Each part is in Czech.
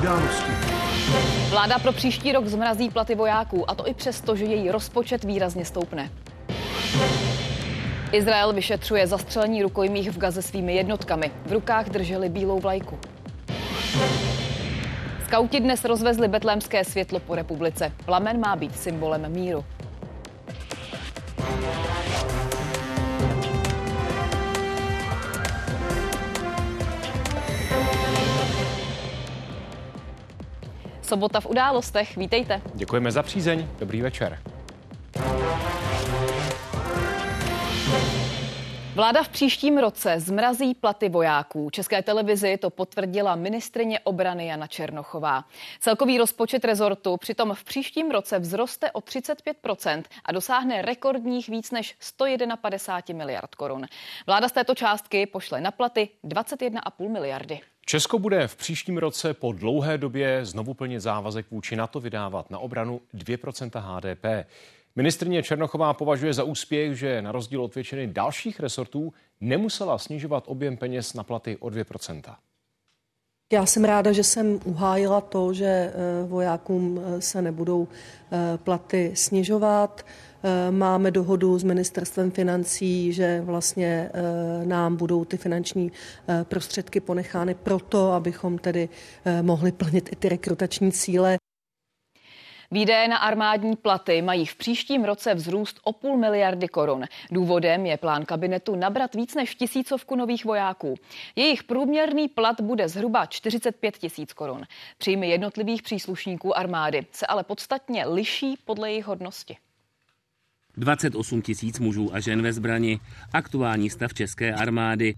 události. Vláda pro příští rok zmrazí platy vojáků, a to i přesto, že její rozpočet výrazně stoupne. Izrael vyšetřuje zastřelení rukojmích v Gaze svými jednotkami. V rukách drželi bílou vlajku. Skauti dnes rozvezli betlémské světlo po republice. Plamen má být symbolem míru. Sobota v událostech, vítejte. Děkujeme za přízeň, dobrý večer. Vláda v příštím roce zmrazí platy vojáků. České televizi to potvrdila ministrině obrany Jana Černochová. Celkový rozpočet rezortu přitom v příštím roce vzroste o 35 a dosáhne rekordních víc než 151 miliard korun. Vláda z této částky pošle na platy 21,5 miliardy. Česko bude v příštím roce po dlouhé době znovu plnit závazek vůči NATO vydávat na obranu 2% HDP. Ministrně Černochová považuje za úspěch, že na rozdíl od většiny dalších resortů nemusela snižovat objem peněz na platy o 2%. Já jsem ráda, že jsem uhájila to, že eh, vojákům eh, se nebudou eh, platy snižovat. Máme dohodu s ministerstvem financí, že vlastně nám budou ty finanční prostředky ponechány proto, abychom tedy mohli plnit i ty rekrutační cíle. Výdaje na armádní platy mají v příštím roce vzrůst o půl miliardy korun. Důvodem je plán kabinetu nabrat víc než tisícovku nových vojáků. Jejich průměrný plat bude zhruba 45 tisíc korun. Příjmy jednotlivých příslušníků armády se ale podstatně liší podle jejich hodnosti. 28 tisíc mužů a žen ve zbrani, aktuální stav české armády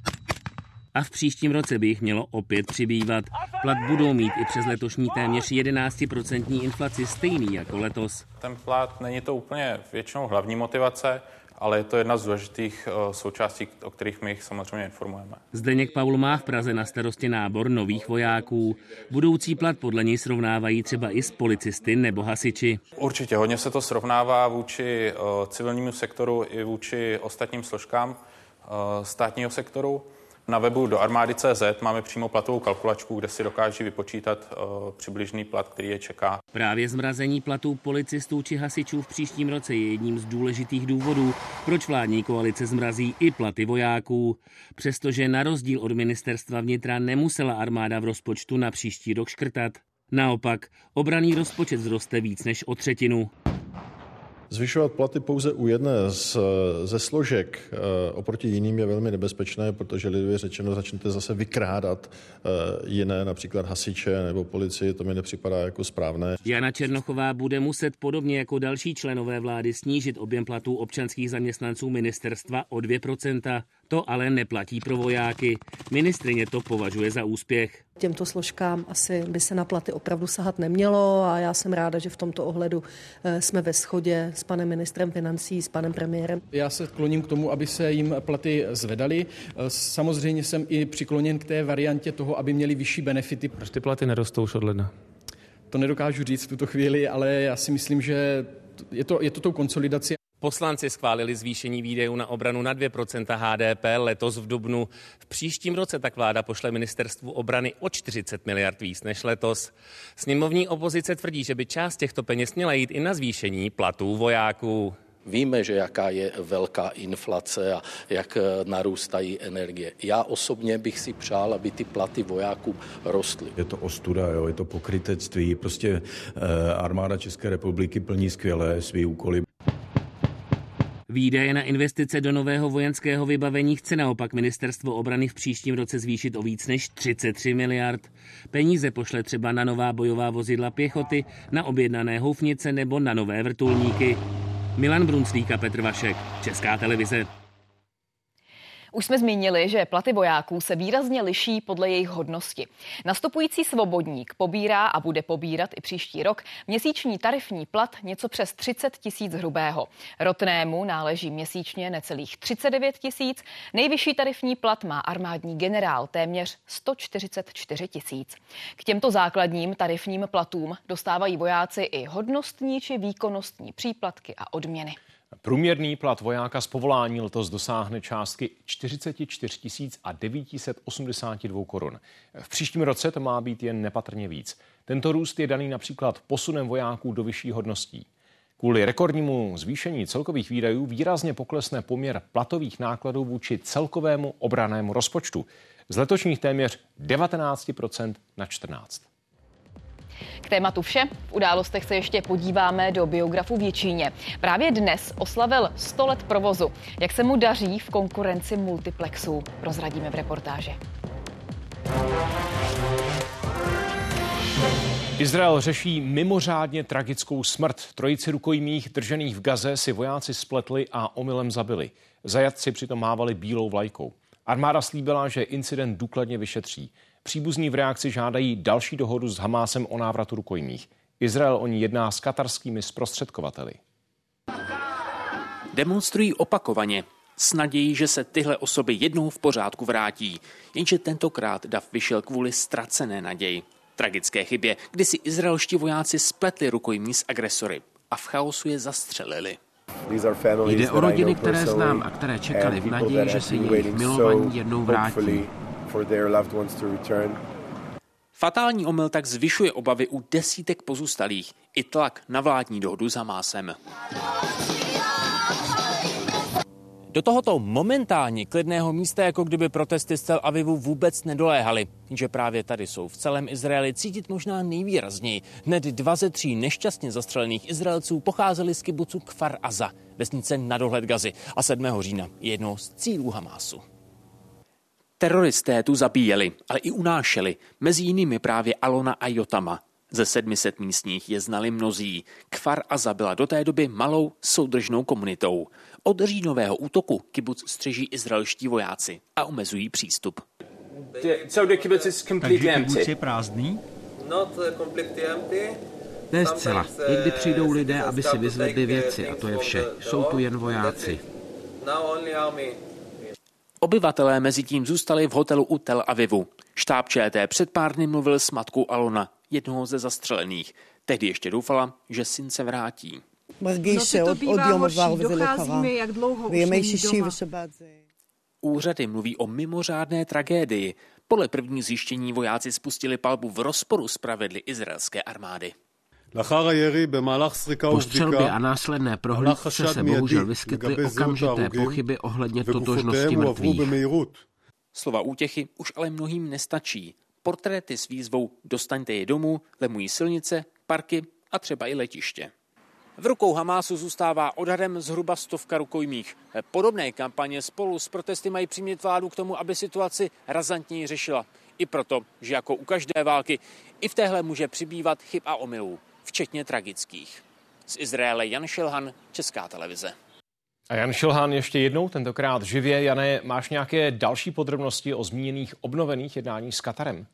a v příštím roce by jich mělo opět přibývat. Plat budou mít i přes letošní téměř 11% inflaci stejný jako letos. Ten plat není to úplně většinou hlavní motivace, ale je to jedna z důležitých eh, součástí, o kterých my jich samozřejmě informujeme. Zdeněk Paul má v Praze na starosti nábor nových vojáků. Budoucí plat podle něj srovnávají třeba i s policisty nebo hasiči. Určitě, hodně se to srovnává vůči eh, civilnímu sektoru i vůči ostatním složkám eh, státního sektoru. Na webu do armády.cz máme přímo platovou kalkulačku, kde si dokáží vypočítat uh, přibližný plat, který je čeká. Právě zmrazení platů policistů či hasičů v příštím roce je jedním z důležitých důvodů, proč vládní koalice zmrazí i platy vojáků. Přestože na rozdíl od ministerstva vnitra nemusela armáda v rozpočtu na příští rok škrtat. Naopak, obraný rozpočet zroste víc než o třetinu. Zvyšovat platy pouze u jedné z, ze složek e, oproti jiným je velmi nebezpečné, protože lidově řečeno začnete zase vykrádat e, jiné, například hasiče nebo policii, to mi nepřipadá jako správné. Jana Černochová bude muset podobně jako další členové vlády snížit objem platů občanských zaměstnanců ministerstva o 2%. To ale neplatí pro vojáky. Ministrině to považuje za úspěch. Těmto složkám asi by se na platy opravdu sahat nemělo a já jsem ráda, že v tomto ohledu eh, jsme ve shodě s panem ministrem financí, s panem premiérem. Já se kloním k tomu, aby se jim platy zvedaly. Eh, samozřejmě jsem i přikloněn k té variantě toho, aby měli vyšší benefity. Proč ty platy nerostou už od ledna? To nedokážu říct v tuto chvíli, ale já si myslím, že je to, je to tou konsolidací. Poslanci schválili zvýšení výdejů na obranu na 2% HDP letos v dubnu. V příštím roce tak vláda pošle ministerstvu obrany o 40 miliard víc než letos. Sněmovní opozice tvrdí, že by část těchto peněz měla jít i na zvýšení platů vojáků. Víme, že jaká je velká inflace a jak narůstají energie. Já osobně bych si přál, aby ty platy vojáků rostly. Je to ostuda, jo, je to pokrytectví. Prostě eh, armáda České republiky plní skvěle svý úkoly. Výdaje na investice do nového vojenského vybavení chce naopak ministerstvo obrany v příštím roce zvýšit o víc než 33 miliard. Peníze pošle třeba na nová bojová vozidla pěchoty, na objednané houfnice nebo na nové vrtulníky. Milan Brunslík a Petr Vašek, Česká televize. Už jsme zmínili, že platy vojáků se výrazně liší podle jejich hodnosti. Nastupující svobodník pobírá a bude pobírat i příští rok měsíční tarifní plat něco přes 30 tisíc hrubého. Rotnému náleží měsíčně necelých 39 tisíc. Nejvyšší tarifní plat má armádní generál téměř 144 tisíc. K těmto základním tarifním platům dostávají vojáci i hodnostní či výkonnostní příplatky a odměny. Průměrný plat vojáka z povolání letos dosáhne částky 44 a 982 korun. V příštím roce to má být jen nepatrně víc. Tento růst je daný například posunem vojáků do vyšších hodností. Kvůli rekordnímu zvýšení celkových výdajů výrazně poklesne poměr platových nákladů vůči celkovému obranému rozpočtu z letošních téměř 19% na 14%. Tématu vše. V událostech se ještě podíváme do biografu Věčíně. Právě dnes oslavil 100 let provozu. Jak se mu daří v konkurenci multiplexů, prozradíme v reportáži. Izrael řeší mimořádně tragickou smrt. Trojici rukojmích držených v Gaze si vojáci spletli a omylem zabili. Zajatci přitom mávali bílou vlajkou. Armáda slíbila, že incident důkladně vyšetří. Příbuzní v reakci žádají další dohodu s Hamásem o návratu rukojmích. Izrael o ní jedná s katarskými zprostředkovateli. Demonstrují opakovaně s nadějí, že se tyhle osoby jednou v pořádku vrátí. Jenže tentokrát dav vyšel kvůli ztracené naději. Tragické chybě, kdy si izraelští vojáci spletli rukojmí s agresory a v chaosu je zastřelili. Jde o rodiny, které znám a které čekali v naději, že se jejich milovaní jednou vrátí. Fatální omyl tak zvyšuje obavy u desítek pozůstalých i tlak na vládní dohodu s Hamásem. Do tohoto momentálně klidného místa, jako kdyby protesty z Tel Avivu vůbec nedoléhaly, že právě tady jsou v celém Izraeli cítit možná nejvýrazněji. Hned dva ze tří nešťastně zastřelených Izraelců pocházeli z kibucu Kfar Aza, vesnice na dohled Gazy a 7. října jednou z cílů Hamásu. Teroristé tu zabíjeli, ale i unášeli, mezi jinými právě Alona a Jotama. Ze 700 místních je znali mnozí. Kfar Aza byla do té doby malou soudržnou komunitou. Od říjnového útoku kibuc střeží izraelští vojáci a omezují přístup. Takže kibuc je prázdný? To je zcela. Někdy přijdou lidé, aby si vyzvedli věci a to je vše. Jsou tu jen vojáci. Obyvatelé mezi tím zůstali v hotelu u Tel Avivu. Štáb ČT před pár dny mluvil s matkou Alona, jednoho ze zastřelených. Tehdy ještě doufala, že syn se vrátí. Úřady mluví o mimořádné tragédii. Podle první zjištění vojáci spustili palbu v rozporu s pravidly izraelské armády. Po střelbě a následné prohlídce se bohužel vyskytly okamžité pochyby ohledně totožnosti mrtvých. Slova útěchy už ale mnohým nestačí. Portréty s výzvou Dostaňte je domů lemují silnice, parky a třeba i letiště. V rukou Hamásu zůstává odhadem zhruba stovka rukojmích. Podobné kampaně spolu s protesty mají přimět vládu k tomu, aby situaci razantněji řešila. I proto, že jako u každé války, i v téhle může přibývat chyb a omylů včetně tragických. Z Izraele Jan Šilhan, Česká televize. A Jan Šilhan ještě jednou, tentokrát živě. Jane, máš nějaké další podrobnosti o zmíněných obnovených jednáních s Katarem?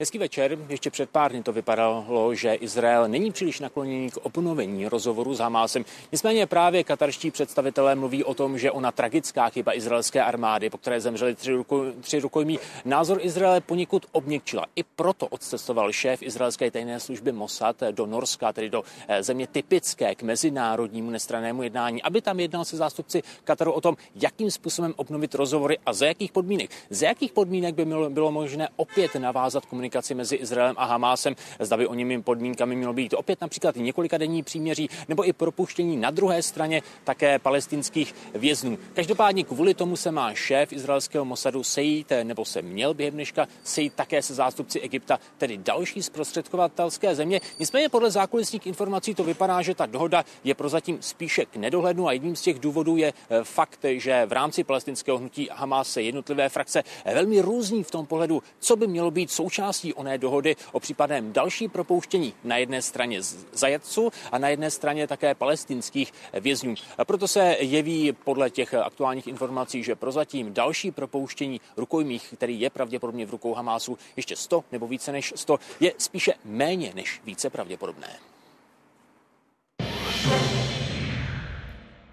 Hezký večer. Ještě před pár dny to vypadalo, že Izrael není příliš nakloněný k obnovení rozhovoru s Hamásem. Nicméně právě katarští představitelé mluví o tom, že ona tragická chyba izraelské armády, po které zemřeli tři, ruko, tři rukojmí, názor Izraele poněkud obněkčila. I proto odcestoval šéf izraelské tajné služby Mossad do Norska, tedy do eh, země typické k mezinárodnímu nestranému jednání, aby tam jednal se zástupci Kataru o tom, jakým způsobem obnovit rozhovory a za jakých podmínek. Za jakých podmínek by bylo možné opět navázat komunikaci komunikaci mezi Izraelem a Hamásem, zda by o nimi podmínkami mělo být opět například několika denní příměří nebo i propuštění na druhé straně také palestinských věznů. Každopádně kvůli tomu se má šéf izraelského Mossadu sejít, nebo se měl během dneška sejít také se zástupci Egypta, tedy další zprostředkovatelské země. Nicméně podle zákulisních informací to vypadá, že ta dohoda je prozatím spíše k nedohlednu a jedním z těch důvodů je eh, fakt, že v rámci palestinského hnutí Hamas se jednotlivé frakce velmi různí v tom pohledu, co by mělo být součástí součástí oné dohody o případném další propouštění na jedné straně zajatců a na jedné straně také palestinských vězňů. Proto se jeví podle těch aktuálních informací, že prozatím další propouštění rukojmích, který je pravděpodobně v rukou Hamásu ještě 100 nebo více než 100, je spíše méně než více pravděpodobné.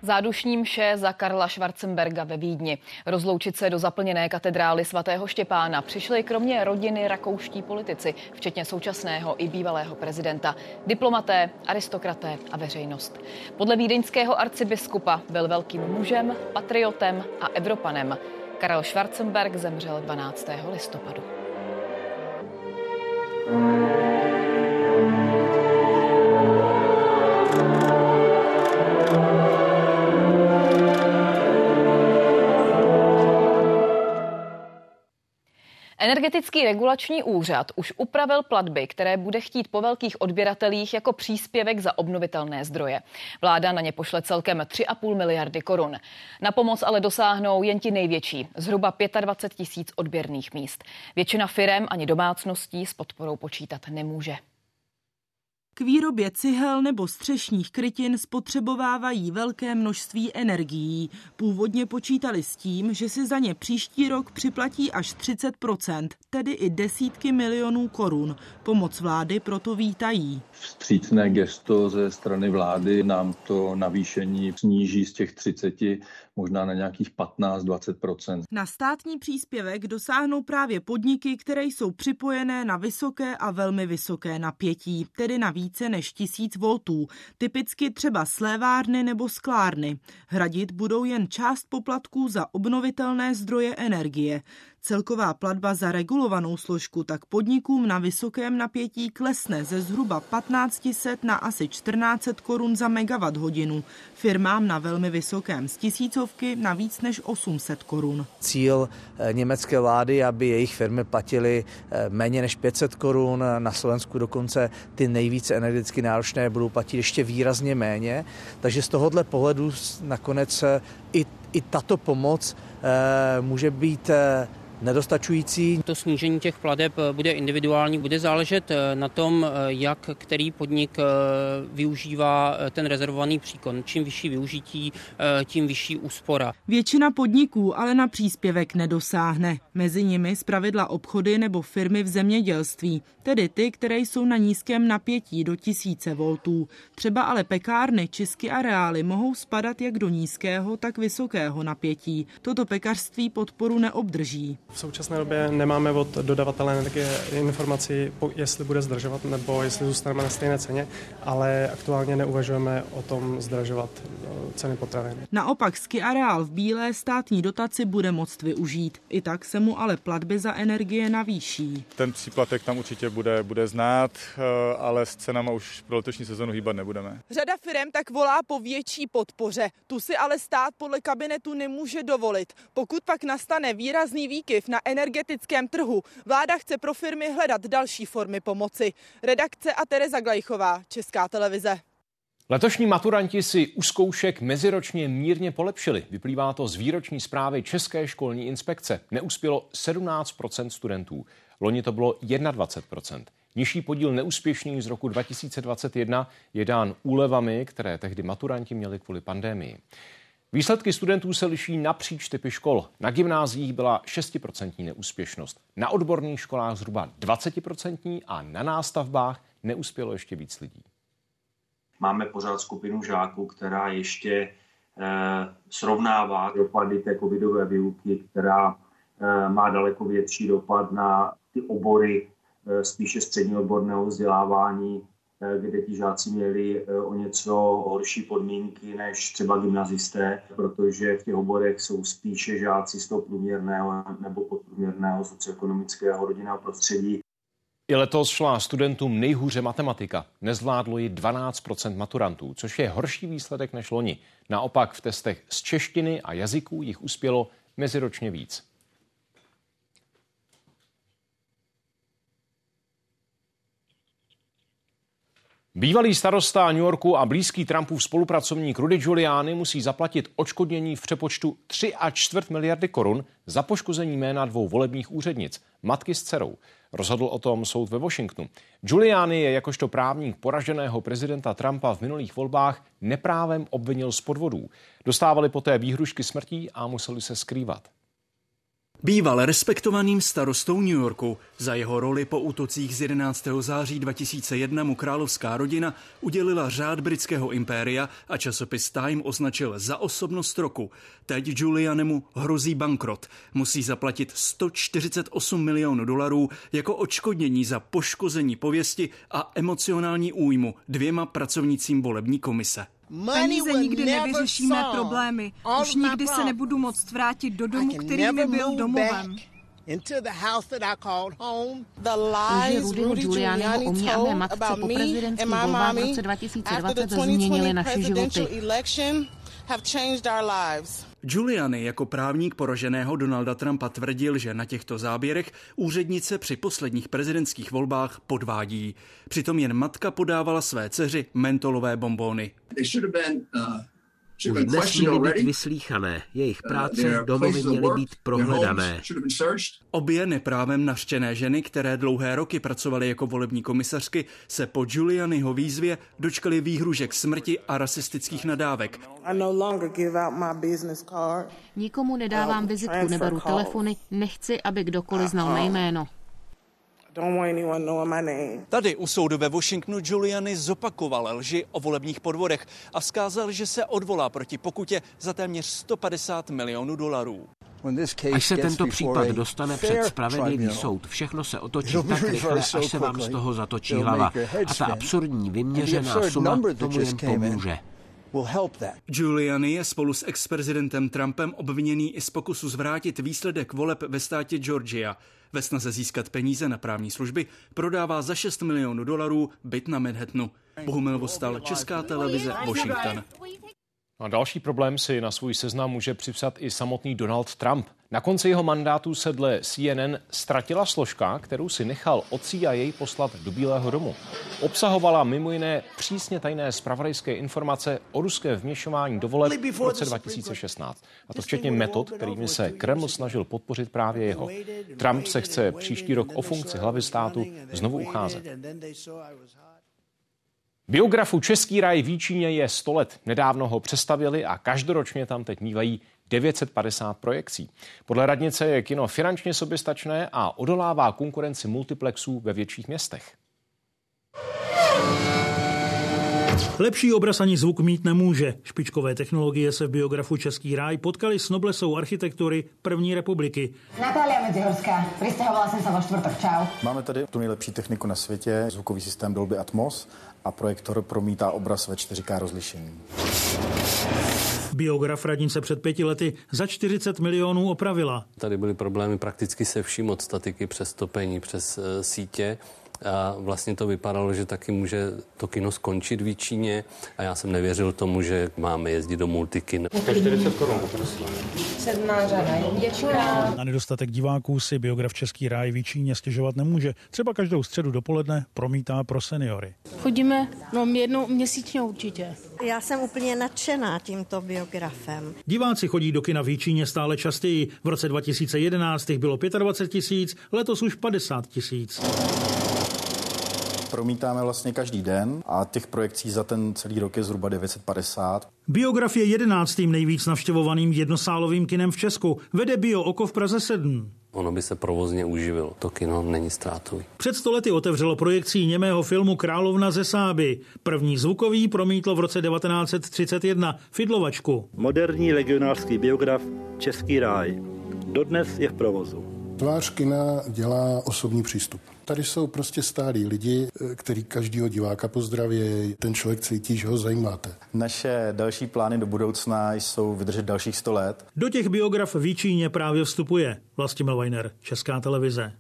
Zádušní mše za Karla Schwarzenberga ve Vídni. Rozloučit se do zaplněné katedrály svatého Štěpána přišli kromě rodiny rakouští politici, včetně současného i bývalého prezidenta, diplomaté, aristokraté a veřejnost. Podle vídeňského arcibiskupa byl velkým mužem, patriotem a Evropanem. Karel Schwarzenberg zemřel 12. listopadu. Energetický regulační úřad už upravil platby, které bude chtít po velkých odběratelích jako příspěvek za obnovitelné zdroje. Vláda na ně pošle celkem 3,5 miliardy korun. Na pomoc ale dosáhnou jen ti největší, zhruba 25 tisíc odběrných míst. Většina firem ani domácností s podporou počítat nemůže. K výrobě cihel nebo střešních krytin spotřebovávají velké množství energií. Původně počítali s tím, že si za ně příští rok připlatí až 30% tedy i desítky milionů korun. Pomoc vlády proto vítají. Vstřícné gesto ze strany vlády nám to navýšení sníží z těch 30 možná na nějakých 15-20% Na státní příspěvek dosáhnou právě podniky, které jsou připojené na vysoké a velmi vysoké napětí, tedy na více než 1000 voltů, typicky třeba slévárny nebo sklárny. Hradit budou jen část poplatků za obnovitelné zdroje energie. Celková platba za regulovanou složku tak podnikům na vysokém napětí klesne ze zhruba 1500 na asi 1400 korun za megawatt hodinu. Firmám na velmi vysokém z tisícovky na víc než 800 korun. Cíl eh, německé vlády, aby jejich firmy platily eh, méně než 500 korun, na Slovensku dokonce ty nejvíce energeticky náročné budou platit ještě výrazně méně. Takže z tohohle pohledu nakonec eh, i, i tato pomoc může být nedostačující. To snížení těch pladeb bude individuální, bude záležet eh, na tom, eh, jak který podnik eh, využívá ten rezervovaný příkon. Čím vyšší využití, tím vyšší úspora. Většina podniků ale na příspěvek nedosáhne. Mezi nimi zpravidla obchody nebo firmy v zemědělství, tedy ty, které jsou na nízkém napětí do tisíce voltů. Třeba ale pekárny, čisky a reály mohou spadat jak do nízkého, tak vysokého napětí. Toto pekařství podporu neobdrží. V současné době nemáme od dodavatele energie informaci, jestli bude zdražovat nebo jestli zůstaneme na stejné ceně, ale aktuálně neuvažujeme o tom zdražovat no, ceny potravin. Naopak ski areál v Bílé státní dotaci bude moct využít. I tak se mu ale platby za energie navýší. Ten příplatek tam určitě bude, bude znát, eh, ale s cenama už pro letošní sezonu hýbat nebudeme. Řada firm tak volá po větší podpoře. Tu si ale stát podle kabinetu nemůže dovolit. Pokud pak nastane výrazný výkyv vliv na energetickém trhu. Vláda chce pro firmy hledat další formy pomoci. Redakce a Tereza Glejchová, Česká televize. Letošní maturanti si u zkoušek meziročně mírně polepšili. Vyplývá to z výroční zprávy České školní inspekce. Neuspělo 17% studentů. Loni to bylo 21 Nižší podíl neúspěšných z roku 2021 je dán úlevami, které tehdy maturanti měli kvůli pandémii. Výsledky studentů se liší napříč typy škol. Na gymnáziích byla 6% neúspěšnost, na odborných školách zhruba 20% a na nástavbách neuspělo ještě víc lidí. Máme pořád skupinu žáků, která ještě eh, srovnává dopady té covidové výuky, která eh, má daleko větší dopad na ty obory eh, spíše střední odborného vzdělávání, kde ti žáci měli eh, o něco horší podmínky než třeba gymnazisté, protože v těch oborech jsou spíše žáci z toho průměrného nebo podprůměrného socioekonomického rodinného prostředí. I letos šla studentům nejhůře matematika. Nezvládlo ji 12% maturantů, což je horší výsledek než loni. Naopak v testech z češtiny a jazyků jich uspělo meziročně víc. Bývalý starosta New Yorku a blízký Trumpův spolupracovník Rudy Giuliani musí zaplatit očkodnění v přepočtu 3 a čtvrt miliardy korun za poškození jména dvou volebních úřednic, matky s dcerou. Rozhodl o tom soud ve Washingtonu. Giuliani je jakožto právník poraženého prezidenta Trumpa v minulých volbách neprávem obvinil z podvodů. Dostávali poté výhrušky smrtí a museli se skrývat. Býval respektovaným starostou New Yorku. Za jeho roli po útocích z 11. září 2001 mu královská rodina udělila řád britského impéria a časopis Time označil za osobnost roku. Teď Julianemu hrozí bankrot. Musí zaplatit 148 milionů dolarů jako odškodnění za poškození pověsti a emocionální újmu dvěma pracovnicím volební komise. Peníze nikdy nevyřešíme problémy. Už nikdy se nebudu moct vrátit do domu, který mi byl domovem. Lži Rudyho Giulianiho o mě a mé matce po prezidentských volbách v roce 2020 změnily naše životy. Giuliani jako právník poroženého Donalda Trumpa tvrdil, že na těchto záběrech úřednice při posledních prezidentských volbách podvádí. Přitom jen matka podávala své dceři mentolové bombóny. Už dnes měly být vyslíchané, jejich práce, domovy měly být prohledané. Obě neprávem nařčené ženy, které dlouhé roky pracovaly jako volební komisařky, se po Giulianiho výzvě dočkaly výhružek smrti a rasistických nadávek. Nikomu nedávám vizitku, neberu telefony, nechci, aby kdokoliv znal mé jméno. Tady u soudu ve Washingtonu Giuliani zopakoval lži o volebních podvodech a vzkázal, že se odvolá proti pokutě za téměř 150 milionů dolarů. Až se tento případ dostane před spravedlivý soud, všechno se otočí tak rychle, až se vám z toho zatočí hlava. A ta absurdní vyměřená suma tomu jen pomůže. Giuliani je spolu s ex-prezidentem Trumpem obviněný i z pokusu zvrátit výsledek voleb ve státě Georgia. Ve snaze získat peníze na právní služby prodává za 6 milionů dolarů byt na Manhattanu. Bohumil Vostal, Česká televize, Washington. A další problém si na svůj seznam může připsat i samotný Donald Trump. Na konci jeho mandátu se dle CNN ztratila složka, kterou si nechal od CIA poslat do Bílého domu. Obsahovala mimo jiné přísně tajné zpravodajské informace o ruské vměšování do voleb v roce 2016. A to včetně metod, kterými se Kreml snažil podpořit právě jeho. Trump se chce příští rok o funkci hlavy státu znovu ucházet. Biografu Český raj v Jíčíně je 100 let. Nedávno ho přestavili a každoročně tam teď mývají 950 projekcí. Podle radnice je kino finančně soběstačné a odolává konkurenci multiplexů ve větších městech. Lepší obraz ani zvuk mít nemůže. Špičkové technologie se v biografu Český ráj potkali s noblesou architektury první republiky. Natália Medzihorská, vystěhovala jsem se vo čtvrtok, čau. Máme tady tu nejlepší techniku na světě, zvukový systém Dolby Atmos a projektor promítá obraz ve 4K rozlišení. Biograf radnice před pěti lety za 40 milionů opravila. Tady byly problémy prakticky se vším od statiky přes topení, přes uh, sítě a vlastně to vypadalo, že taky může to kino skončit v Číně a já jsem nevěřil tomu, že máme jezdit do multikin. 40 korun, Sedmá řada, jednička. Na nedostatek diváků si biograf Český ráj v Číně stěžovat nemůže. Třeba každou středu dopoledne promítá pro seniory. Chodíme no, jednou měsíčně určitě. Já jsem úplně nadšená tímto biografem. Diváci chodí do kina v Číně stále častěji. V roce 2011 jich bylo 25 tisíc, letos už 50 tisíc promítáme vlastně každý den a těch projekcí za ten celý rok je zhruba 950. Biograf je jedenáctým nejvíc navštěvovaným jednosálovým kinem v Česku. Vede Bio Oko v Praze 7. Ono by se provozně uživilo. To kino není ztrátový. Před stolety otevřelo projekcí němého filmu Královna ze Sáby. První zvukový promítlo v roce 1931 Fidlovačku. Moderní legionářský biograf Český ráj. Dodnes je v provozu. Tvář kina dělá osobní přístup. Tady jsou prostě stálí lidi, který každýho diváka pozdraví, ten člověk cítí, že ho zajímáte. Naše další plány do budoucna jsou vydržet dalších 100 let. Do těch biograf v Číně právě vstupuje Vlastimil Weiner, Česká televize.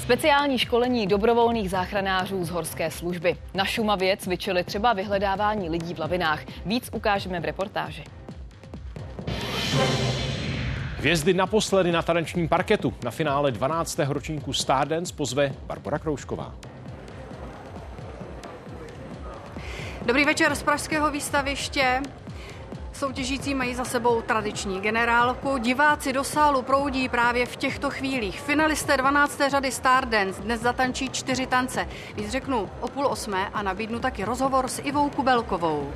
Speciální školení dobrovolných záchranářů z horské služby. Na Šumavě cvičili třeba vyhledávání lidí v lavinách. Víc ukážeme v reportáži. Hvězdy naposledy na tanečním parketu. Na finále 12. ročníku Stardance pozve Barbara Kroušková. Dobrý večer z Pražského výstaviště. Soutěžící mají za sebou tradiční generálku. Diváci do sálu proudí právě v těchto chvílích. Finalisté 12. řady Stardance dnes zatančí čtyři tance. Víc řeknu o půl osmé a nabídnu taky rozhovor s Ivou Kubelkovou.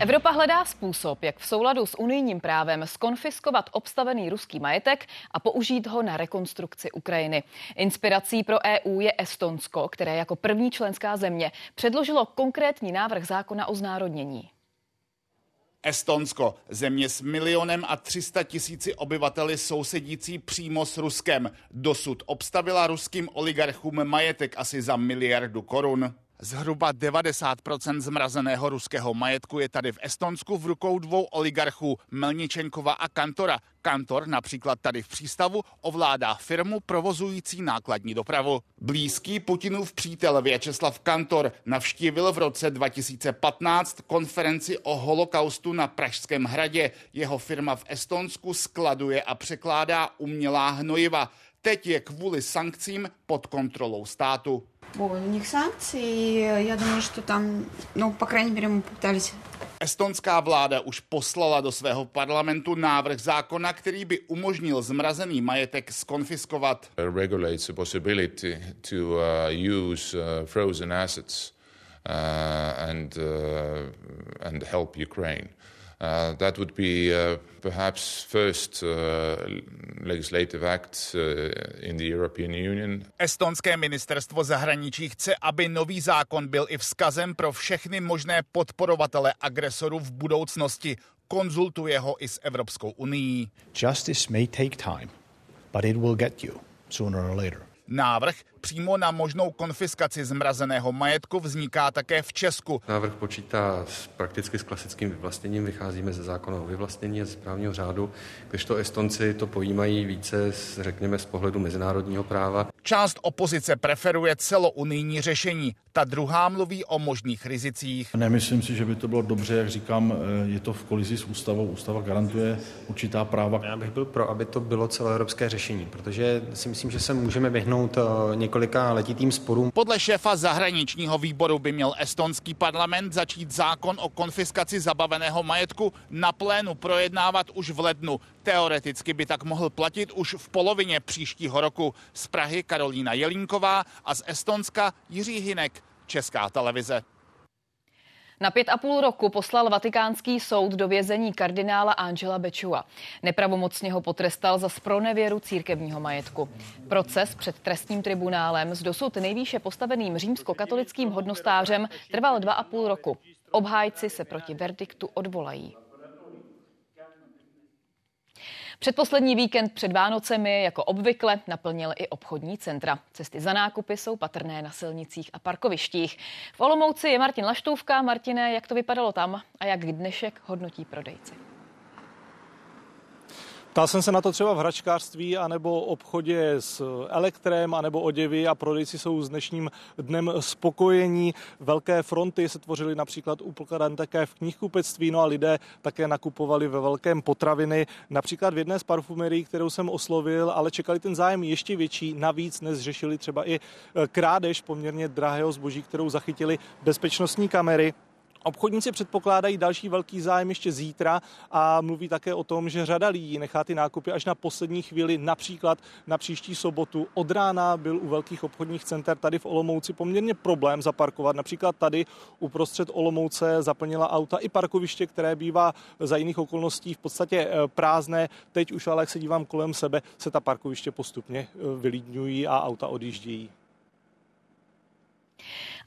Evropa hledá způsob, jak v souladu s unijním právem skonfiskovat obstavený ruský majetek a použít ho na rekonstrukci Ukrajiny. Inspirací pro EU je Estonsko, které jako první členská země předložilo konkrétní návrh zákona o znárodnění. Estonsko, země s milionem a 300 tisíci obyvateli sousedící přímo s Ruskem, dosud obstavila ruským oligarchům majetek asi za miliardu korun. Zhruba 90% zmrazeného ruského majetku je tady v Estonsku v rukou dvou oligarchů Melničenkova a Kantora. Kantor například tady v přístavu ovládá firmu provozující nákladní dopravu. Blízký Putinův přítel Věčeslav Kantor navštívil v roce 2015 konferenci o holokaustu na Pražském hradě. Jeho firma v Estonsku skladuje a překládá umělá hnojiva Teď je kvůli sankcím pod kontrolou státu. Ой, у них санкции, я думаю, что там, ну, по крайней мере, мы попытались Estonská vláda už poslala do svého parlamentu návrh zákona, který by umožnil zmrazený majetek skonfiskovat. Regulates the possibility to uh, use uh, frozen assets uh, and, uh, and help Ukraine. Uh, that would be uh, perhaps first uh, legislative act uh, in the European Union. Estonské ministerstvo zahraničí chce, aby nový zákon byl i vzkazem pro všechny možné podporovatele agresorů v budoucnosti. Konzultuje ho i s Evropskou unii. Justice may take time, but it will get you sooner or later. Návrh přímo na možnou konfiskaci zmrazeného majetku vzniká také v Česku. Návrh počítá s, prakticky s klasickým vyvlastněním, vycházíme ze zákona o vyvlastnění a ze správního řádu, kdežto Estonci to pojímají více, řekněme, z pohledu mezinárodního práva. Část opozice preferuje celounijní řešení, ta druhá mluví o možných rizicích. Nemyslím si, že by to bylo dobře, jak říkám, eh, je to v kolizi s ústavou, ústava garantuje určitá práva. Já bych byl pro, aby to bylo celoevropské řešení, protože si myslím, že se můžeme vyhnout eh, několika letitým sporům. Podle šéfa zahraničního výboru by měl estonský parlament začít zákon o konfiskaci zabaveného majetku na plénu projednávat už v lednu. Teoreticky by tak mohl platit už v polovině příštího roku. Z Prahy Karolína Jelínková a z Estonska Jiří Hinek, Česká televize. Na pět a půl roku poslal vatikánský soud do vězení kardinála Angela Bečua. Nepravomocně ho potrestal za spronevěru církevního majetku. Proces před trestním tribunálem s dosud nejvýše postaveným římskokatolickým hodnostářem trval dva a půl roku. Obhájci se proti verdiktu odvolají. Předposlední víkend před Vánocemi jako obvykle naplnil i obchodní centra. Cesty za nákupy jsou patrné na silnicích a parkovištích. V Olomouci je Martin Laštůvka. Martine, jak to vypadalo tam a jak dnešek hodnotí prodejci? Ptal jsem se na to třeba v hračkářství anebo obchodě s elektrem anebo oděvy a prodejci jsou s dnešním dnem spokojení. Velké fronty se tvořily například u pokladen také v knihkupectví, no a lidé také nakupovali ve velkém potraviny. Například v jedné z parfumerií, kterou jsem oslovil, ale čekali ten zájem ještě větší. Navíc dnes řešili třeba i eh, krádež poměrně drahého zboží, kterou zachytili bezpečnostní kamery. Obchodníci předpokládají další velký zájem ještě zítra a mluví také o tom, že řada lidí nechá ty nákupy až na poslední chvíli, například na příští sobotu. Od rána byl u velkých obchodních center tady v Olomouci poměrně problém zaparkovat. Například tady uprostřed Olomouce zaplnila auta i parkoviště, které bývá za jiných okolností v podstatě eh, prázdné. Teď už ale, jak se dívám kolem sebe, se ta parkoviště postupně eh, vylídňují a auta odjíždějí.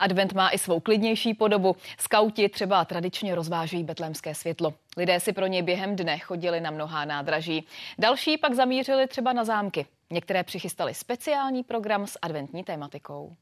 Advent má i svou klidnější podobu. Skauti třeba tradičně rozvážejí betlémské světlo. Lidé si pro ně během dne chodili na mnohá nádraží. Další pak zamířili třeba na zámky. Některé přichystali speciální program s adventní tématikou.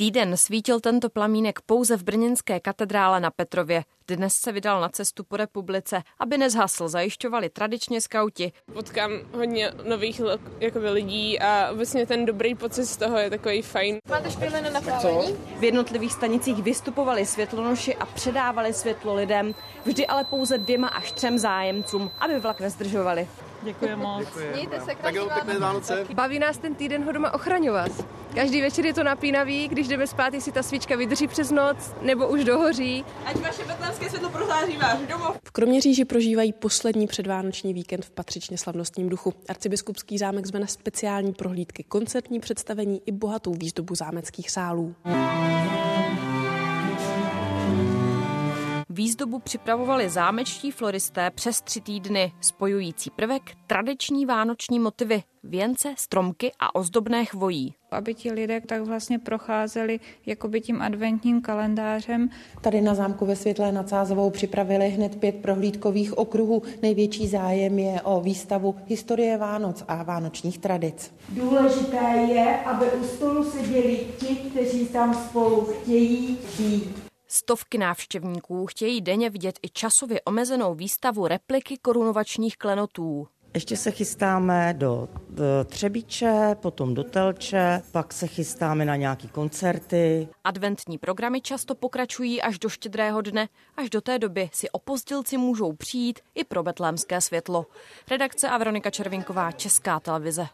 Týden svítil tento plamínek pouze v brněnské katedrále na Petrově. Dnes se vydal na cestu po republice, aby nezhasl, zajišťovali tradičně skauti. Potkám hodně nových jakoby, lidí a vlastně ten dobrý pocit z toho je takový fajn. Máte špíly na napálení? V jednotlivých stanicích vystupovali světlonoši a předávali světlo lidem, vždy ale pouze dvěma až třem zájemcům, aby vlak nezdržovali. Děkuji moc. Mějte se tak jo, pěkné Vánoce. Baví nás ten týden ho doma ochraňovat. Každý večer je to napínavý, když jdeme spát, jestli ta svíčka vydrží přes noc, nebo už dohoří. Ať vaše betlémské světlo prozáří váš domov. V Kroměříži prožívají poslední předvánoční víkend v patřičně slavnostním duchu. Arcibiskupský zámek zve na speciální prohlídky, koncertní představení i bohatou výzdobu zámeckých sálů. Výzdobu připravovali zámečtí floristé přes tři týdny, spojující prvek tradiční vánoční motivy, věnce, stromky a ozdobné chvojí. Aby ti lidé tak vlastně procházeli jakoby tím adventním kalendářem. Tady na zámku ve Světlé nad Sázovou připravili hned pět prohlídkových okruhů. Největší zájem je o výstavu Historie Vánoc a vánočních tradic. Důležité je, aby u stolu seděli ti, kteří tam spolu chtějí být. Stovky návštěvníků chtějí denně vidět i časově omezenou výstavu repliky korunovačních klenotů. Ještě se chystáme do, do Třebíče, potom do Telče, pak se chystáme na nějaký koncerty. Adventní programy často pokračují až do štědrého dne. Až do té doby si opozdělci můžou přijít i pro betlémské světlo. Redakce a Veronika Červinková, Česká televize.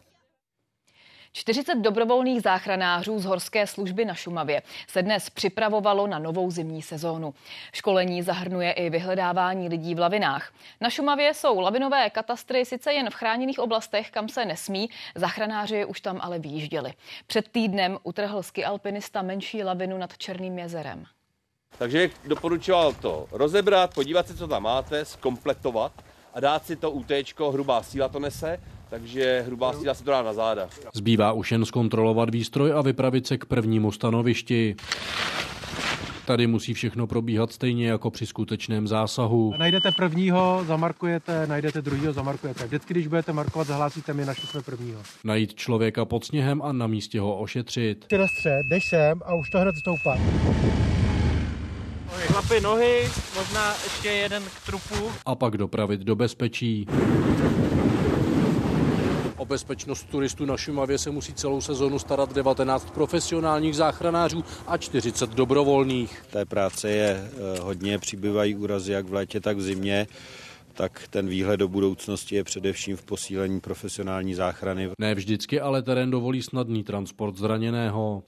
40 dobrovolných záchranářů z horské služby na Šumavě se dnes připravovalo na novou zimní sezónu. Školení zahrnuje i vyhledávání lidí v lavinách. Na Šumavě jsou lavinové katastry sice jen v chráněných oblastech, kam se nesmí, záchranáři už tam ale výjížděli. Před týdnem utrhl ski alpinista menší lavinu nad Černým jezerem. Takže doporučoval to rozebrat, podívat se, co tam máte, zkompletovat a dát si to UT, hrubá síla to nese, takže hrubá síla se to dá na záda. Zbývá už jen zkontrolovat výstroj a vypravit se k prvnímu stanovišti. Tady musí všechno probíhat stejně jako při skutečném zásahu. Najdete prvního, zamarkujete, najdete druhého, zamarkujete. Vždycky, když budete markovat, zahlásíte mi, našli jsme prvního. Najít člověka pod sněhem a na místě ho ošetřit. Ty na střed, jdeš sem a už to hned stoupá. Chlapi nohy, možná ještě jeden k trupu. A pak dopravit do bezpečí. O bezpečnost turistů na Šumavě se musí celou sezonu starat 19 profesionálních záchranářů a 40 dobrovolných. Té práce je eh, hodně, přibývají úrazy jak v létě, tak v zimě tak ten výhled do budoucnosti je především v posílení profesionální záchrany. Ne vždycky ale terén dovolí snadný transport zraněného.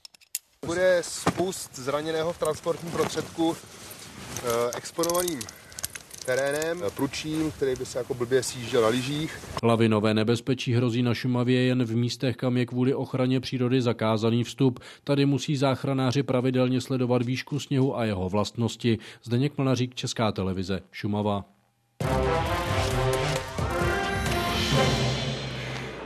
Bude spust zraněného v transportním prostředku eh, exponovaným terénem, pručím, který by se jako blbě sjížděl na lyžích. Lavinové nebezpečí hrozí na Šumavě jen v místech, kam je kvůli ochraně přírody zakázaný vstup. Tady musí záchranáři pravidelně sledovat výšku sněhu a jeho vlastnosti. Zdeněk Mlnařík, Česká televize, Šumava.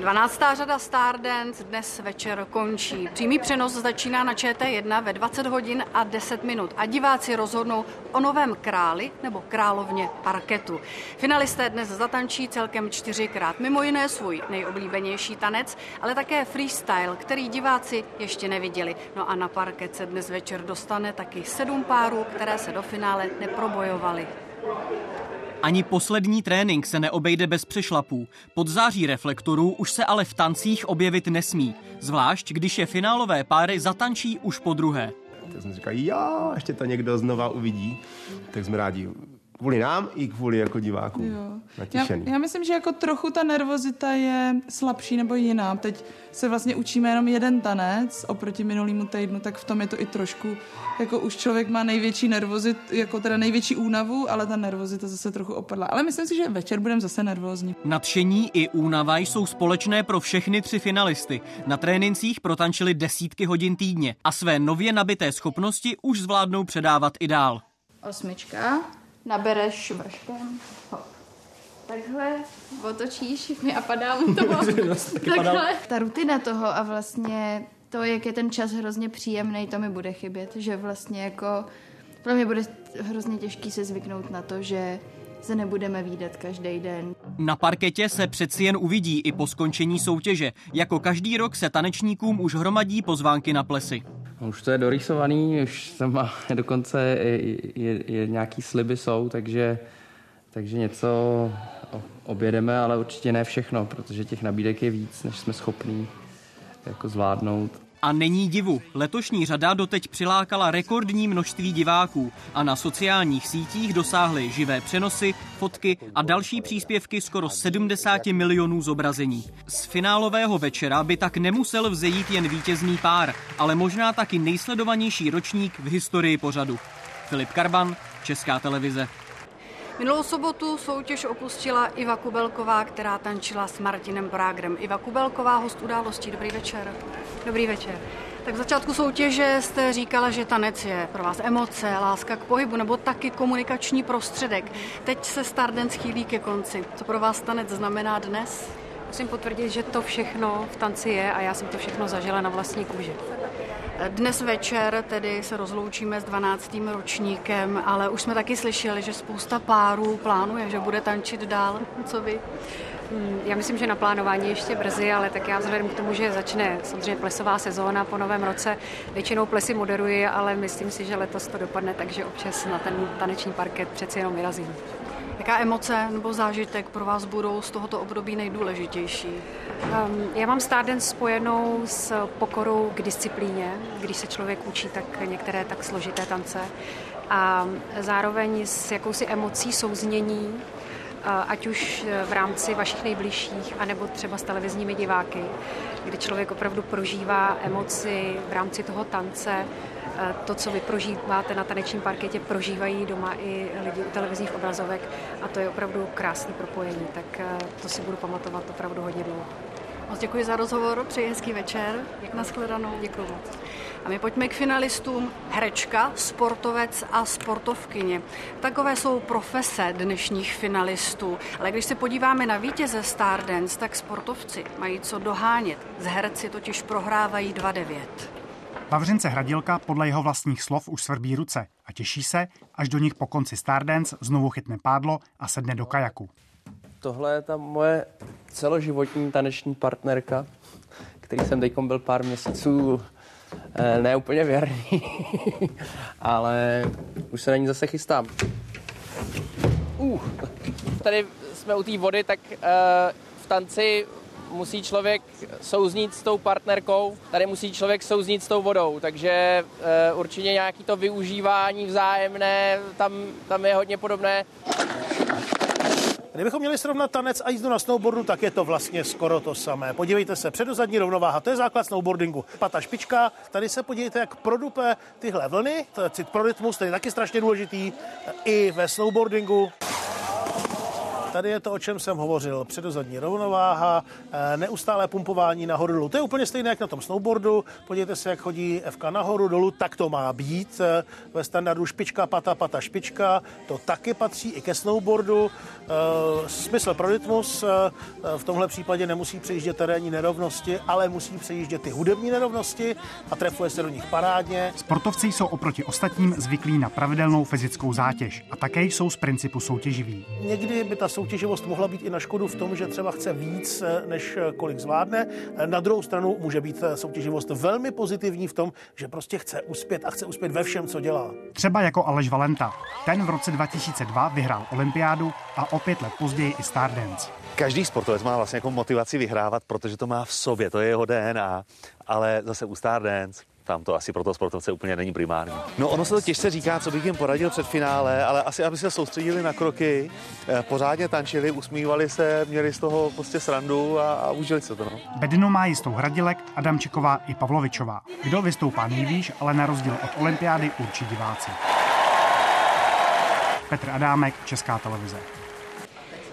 12. řada Stardance dnes večer končí. Přímý přenos začíná na ČT1 ve 20 hodin a 10 minut a diváci rozhodnou o novém králi nebo královně parketu. Finalisté dnes zatančí celkem čtyřikrát, mimo jiné svůj nejoblíbenější tanec, ale také freestyle, který diváci ještě neviděli. No a na parket se dnes večer dostane taky sedm párů, které se do finále neprobojovaly. Ani poslední trénink se neobejde bez přešlapů. Pod září reflektorů už se ale v tancích objevit nesmí, zvlášť když je finálové páry zatančí už po druhé. Tak jsme říkali, jo, ještě to někdo znova uvidí, tak jsme rádi kvůli nám i kvůli jako divákům. Jo. Já, já myslím, že jako trochu ta nervozita je slabší nebo jiná. Teď se vlastně učíme jenom jeden tanec oproti minulýmu týdnu, tak v tom je to i trošku, jako už člověk má největší nervozit, jako teda největší únavu, ale ta nervozita zase trochu opadla. Ale myslím si, že večer budeme zase nervózní. Nadšení i únava jsou společné pro všechny tři finalisty. Na trénincích protančili desítky hodin týdně a své nově nabité schopnosti už zvládnou předávat i dál. Osmička, nabereš vrškem, hop. Takhle otočíš a padá mu to. Takhle. Ta rutina toho a vlastně to, jak je ten čas hrozně příjemný, to mi bude chybět, že vlastně jako pro mě bude hrozně těžký se zvyknout na to, že se nebudeme výdat každý den. Na parketě se přeci jen uvidí i po skončení soutěže. Jako každý rok se tanečníkům už hromadí pozvánky na plesy. Už to je dorýsovaný, už tam má dokonce je, je, je, nějaký sliby jsou, takže, takže něco objedeme, ale určitě ne všechno, protože těch nabídek je víc, než jsme schopní jako zvládnout. A není divu, letošní řada doteď přilákala rekordní množství diváků a na sociálních sítích dosáhly živé přenosy, fotky a další příspěvky skoro 70 milionů zobrazení. Z finálového večera by tak nemusel vzejít jen vítězný pár, ale možná taky nejsledovanější ročník v historii pořadu. Filip Karban, Česká televize. Minulou sobotu soutěž opustila Iva Kubelková, která tančila s Martinem Prágrem. Iva Kubelková, host události. Dobrý večer. Dobrý večer. Tak v začátku soutěže jste říkala, že tanec je pro vás emoce, láska k pohybu nebo taky komunikační prostředek. Teď se Stardance chýlí ke konci. Co pro vás tanec znamená dnes? Musím potvrdit, že to všechno v tanci je a já jsem to všechno zažila na vlastní kůži. Dnes večer tedy se rozloučíme s 12. ročníkem, ale už jsme taky slyšeli, že spousta párů plánuje, že bude tančit dál. Co vy? Hmm, já myslím, že na plánování ještě brzy, ale tak já vzhledem k tomu, že začne samozřejmě plesová sezóna po novém roce, většinou plesy moderuji, ale myslím si, že letos to dopadne, takže občas na ten taneční parket přeci jenom vyrazím. Jaká emoce nebo zážitek pro vás budou z tohoto období nejdůležitější? Um, já mám Stardance spojenou s pokorou k disciplíně, když se člověk učí tak některé tak složité tance a zároveň s jakousi emocí souznění, ať už v rámci vašich nejbližších, anebo třeba s televizními diváky, kdy člověk opravdu prožívá emoci v rámci toho tance, to, co vy prožíváte na tanečním parketě, prožívají doma i lidi u televizních obrazovek a to je opravdu krásný propojení, tak eh, to si budu pamatovat opravdu hodně dlouho. Moc děkuji za rozhovor, přeji hezký večer. Děkuji. Naschledanou. Děkuji moc. A my pojďme k finalistům. Herečka, sportovec a sportovkyně. Takové jsou profese dnešních finalistů. Ale když se podíváme na vítěze Stardance, tak sportovci mají co dohánět. Z herci totiž prohrávají 2-9. Vavřince Hradilka podle jeho vlastních slov už svrbí ruce a těší se, až do nich po konci Stardance znovu chytne pádlo a sedne do kajaku. Tohle je ta moje celoživotní taneční partnerka, který jsem teď byl pár měsíců eh, ne úplně věrný, ale už se na ní zase chystám. Uh, tady jsme u té vody, tak uh, v tanci musí člověk souznít s tou partnerkou, tady musí člověk souznít s tou vodou, takže uh, určitě nějaký to využívání vzájemné, tam, tam je hodně podobné. Kdybychom měli srovnat tanec a jízdu na snowboardu, tak je to vlastně skoro to samé. Podívejte se, předozadní rovnováha, to je základ snowboardingu. Pata špička, tady se podívejte, jak produpe tyhle vlny, cit pro rytmus, ten je taky strašně důležitý i ve snowboardingu. Tady je to, o čem jsem hovořil. Předozadní rovnováha, eh, neustálé pumpování nahoru dolů. To je úplně stejné jak na tom snowboardu. Podívejte se, jak chodí FK nahoru dolů, tak to má být. Eh, ve standardu špička, pata, pata, špička. To taky patří i ke snowboardu. Eh, smysl pro rytmus v tomhle případě nemusí přejíždět terénní nerovnosti, ale musí přejíždět ty hudební nerovnosti a trefuje se do nich parádně. Sportovci jsou oproti ostatním zvyklí na pravidelnou fyzickou zátěž a také jsou z principu soutěživí. Někdy by ta soutěž soutěživost mohla být i na škodu v tom, že třeba chce víc, eh, než eh, kolik zvládne. Eh, na druhou stranu může být soutěživost velmi pozitivní v tom, že prostě chce uspět a chce uspět ve všem, co dělá. Třeba jako Aleš Valenta. Ten v roce 2002 vyhrál olympiádu a o pět let později i Stardance. Každý sportovec má vlastně jako motivaci vyhrávat, protože to má v sobě, to je jeho DNA, ale zase u Stardance tam to asi pro toho sportovce úplně není primární. No ono se to těžce říká, co bych jim poradil před finále, ale asi aby se soustředili na kroky, eh, pořádně tančili, usmívali se, měli z toho prostě srandu a, a užili se to. No. Bedinu má jistou Hradilek, Adamčiková i Pavlovičová. Kdo vystoupá nejvýš, ale na rozdíl od olympiády určí diváci. Petr Adámek, Česká televize.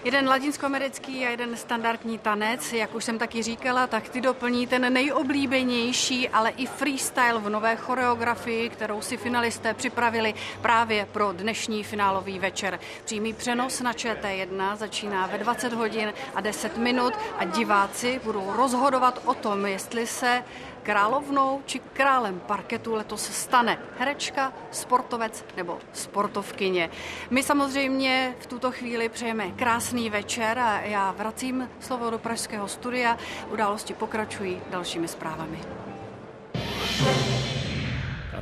Jeden latinskoamerický a jeden standardní tanec, jak už jsem taky říkala, tak ty doplní ten nejoblíbenější, ale i freestyle v nové choreografii, kterou si finalisté připravili právě pro dnešní finálový večer. Přímý přenos na ČT1 začíná ve 20 hodin a 10 minut a diváci budou rozhodovat o tom, jestli se královnou či králem parketu letos stane herečka, sportovec nebo sportovkyně. My samozřejmě v tuto chvíli přejeme krásný večer a já vracím slovo do Pražského studia. Události pokračují dalšími zprávami.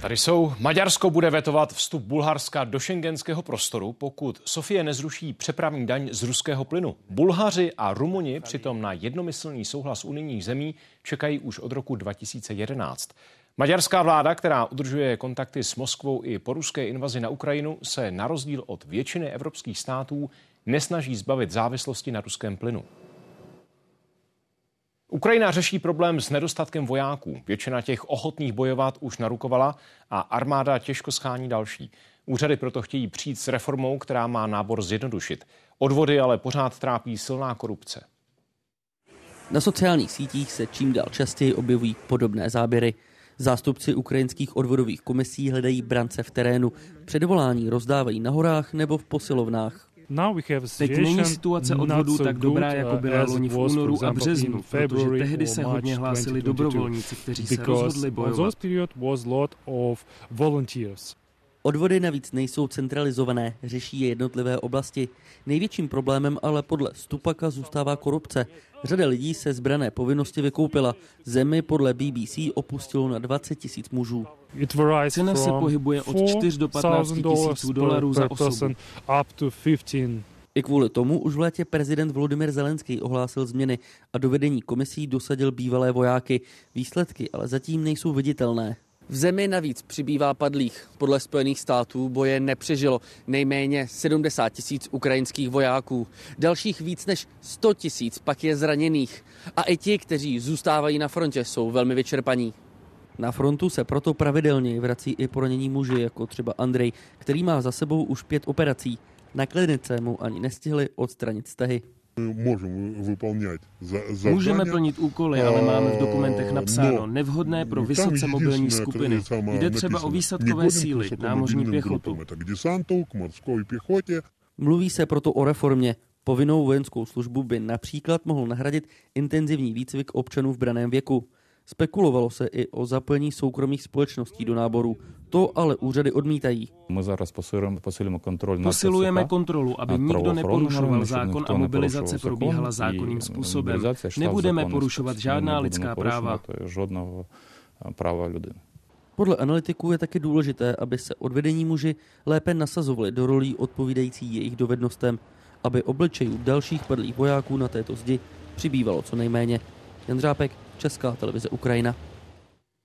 Tady jsou. Maďarsko bude vetovat vstup Bulharska do šengenského prostoru, pokud Sofie nezruší přepravní daň z ruského plynu. Bulhaři a Rumuni přitom na jednomyslný souhlas unijních zemí čekají už od roku 2011. Maďarská vláda, která udržuje kontakty s Moskvou i po ruské invazi na Ukrajinu, se na rozdíl od většiny evropských států nesnaží zbavit závislosti na ruském plynu. Ukrajina řeší problém s nedostatkem vojáků. Většina těch ochotných bojovat už narukovala a armáda těžko schání další. Úřady proto chtějí přijít s reformou, která má nábor zjednodušit. Odvody ale pořád trápí silná korupce. Na sociálních sítích se čím dál častěji objevují podobné záběry. Zástupci ukrajinských odvodových komisí hledají brance v terénu. Předvolání rozdávají na horách nebo v posilovnách. Teď není situace odvodů tak dobrá, jako byla loni v únoru a březnu, protože tehdy se hodně hlásili dobrovolníci, kteří se rozhodli bojovat. Odvody navíc nejsou centralizované, řeší je jednotlivé oblasti. Největším problémem ale podle Stupaka zůstává korupce. Řada lidí se zbrané povinnosti vykoupila. Zemi podle BBC opustilo na 20 tisíc mužů. Cena se pohybuje od 4 do 15 tisíců dolarů za osobu. I kvůli tomu už v létě prezident Volodymyr Zelenský ohlásil změny a do vedení komisí dosadil bývalé vojáky. Výsledky ale zatím nejsou viditelné. V zemi navíc přibývá padlých. Podle Spojených států boje nepřežilo nejméně 70 tisíc ukrajinských vojáků. Dalších víc než 100 tisíc pak je zraněných. A i ti, kteří zůstávají na frontě, jsou velmi vyčerpaní. Na frontu se proto pravidelně vrací i poranění muži, jako třeba Andrej, který má za sebou už pět operací. Na klinice mu ani nestihli odstranit stehy. Můžeme plnit úkoly, ale máme v dokumentech napsáno nevhodné pro vysoce mobilní skupiny. Jde třeba o výsadkové síly, námořní pěchotu. Mluví se proto o reformě. Povinnou vojenskou službu by například mohl nahradit intenzivní výcvik občanů v braném věku. Spekulovalo se i o zapojení soukromých společností do náboru. To ale úřady odmítají. Posilujeme kontrolu, aby nikdo neporušoval zákon a mobilizace probíhala zákonným způsobem. Nebudeme porušovat žádná lidská práva. Podle analytiků je také důležité, aby se odvedení muži lépe nasazovali do rolí odpovídající jejich dovednostem, aby obličejů dalších padlých vojáků na této zdi přibývalo co nejméně. Jan Dřápek, Česká televize Ukrajina.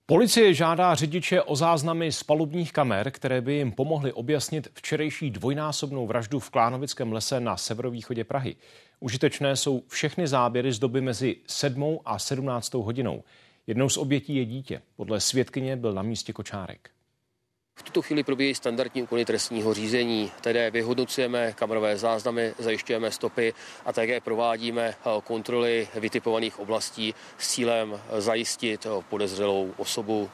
Policie žádá řidiče o záznamy z palubních kamer, které by jim pomohly objasnit včerejší dvojnásobnou vraždu v Klánovickém lese na severovýchodě Prahy. Užitečné jsou všechny záběry z doby mezi 7 a 17 hodinou. Jednou z obětí je dítě. Podle svědkyně byl na místě kočárek. V tuto chvíli probíhají standardní úkony trestního řízení, tedy vyhodnocujeme kamerové záznamy, zajišťujeme stopy a také provádíme eh, kontroly vytipovaných oblastí s cílem zajistit eh, podezřelou osobu.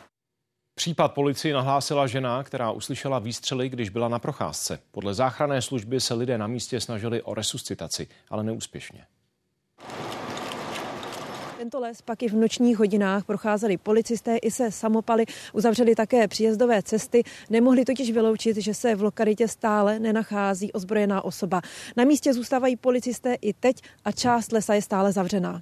Případ policii nahlásila žena, která uslyšela výstřely, když byla na procházce. Podle záchranné služby se lidé na místě snažili o resuscitaci, ale neúspěšně. Tento les pak i v nočních hodinách procházeli policisté i se samopaly, uzavřeli také příjezdové cesty, nemohli totiž vyloučit, že se v lokalitě stále nenachází ozbrojená osoba. Na místě zůstávají policisté i teď a část lesa je stále zavřená.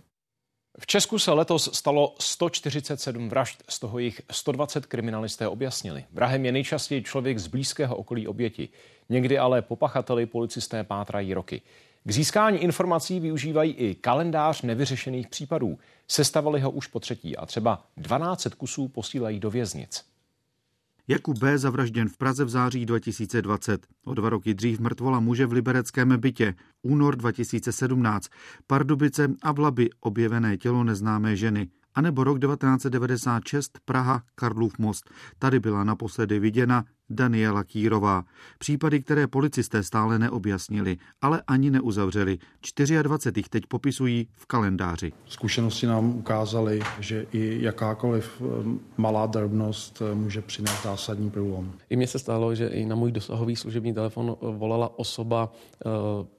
V Česku se letos stalo 147 vražd, z toho jich 120 kriminalisté objasnili. Vrahem je nejčastěji člověk z blízkého okolí oběti. Někdy ale po pachateli policisté pátrají roky. K získání informací využívají i kalendář nevyřešených případů. Sestavili ho už po třetí a třeba 12 kusů posílají do věznic. Jakub B. zavražděn v Praze v září 2020. O dva roky dřív mrtvola muže v libereckém bytě. Únor 2017. Pardubice a v Labi objevené tělo neznámé ženy. A nebo rok 1996 Praha Karlův most. Tady byla naposledy viděna Daniela Kýrová. Případy, které policisté stále neobjasnili, ale ani neuzavřeli. 24 jich teď popisují v kalendáři. Zkušenosti nám ukázaly, že i jakákoliv eh, malá drobnost eh, může přinést zásadní průlom. I mně se stalo, že i na můj dosahový služební telefon eh, volala osoba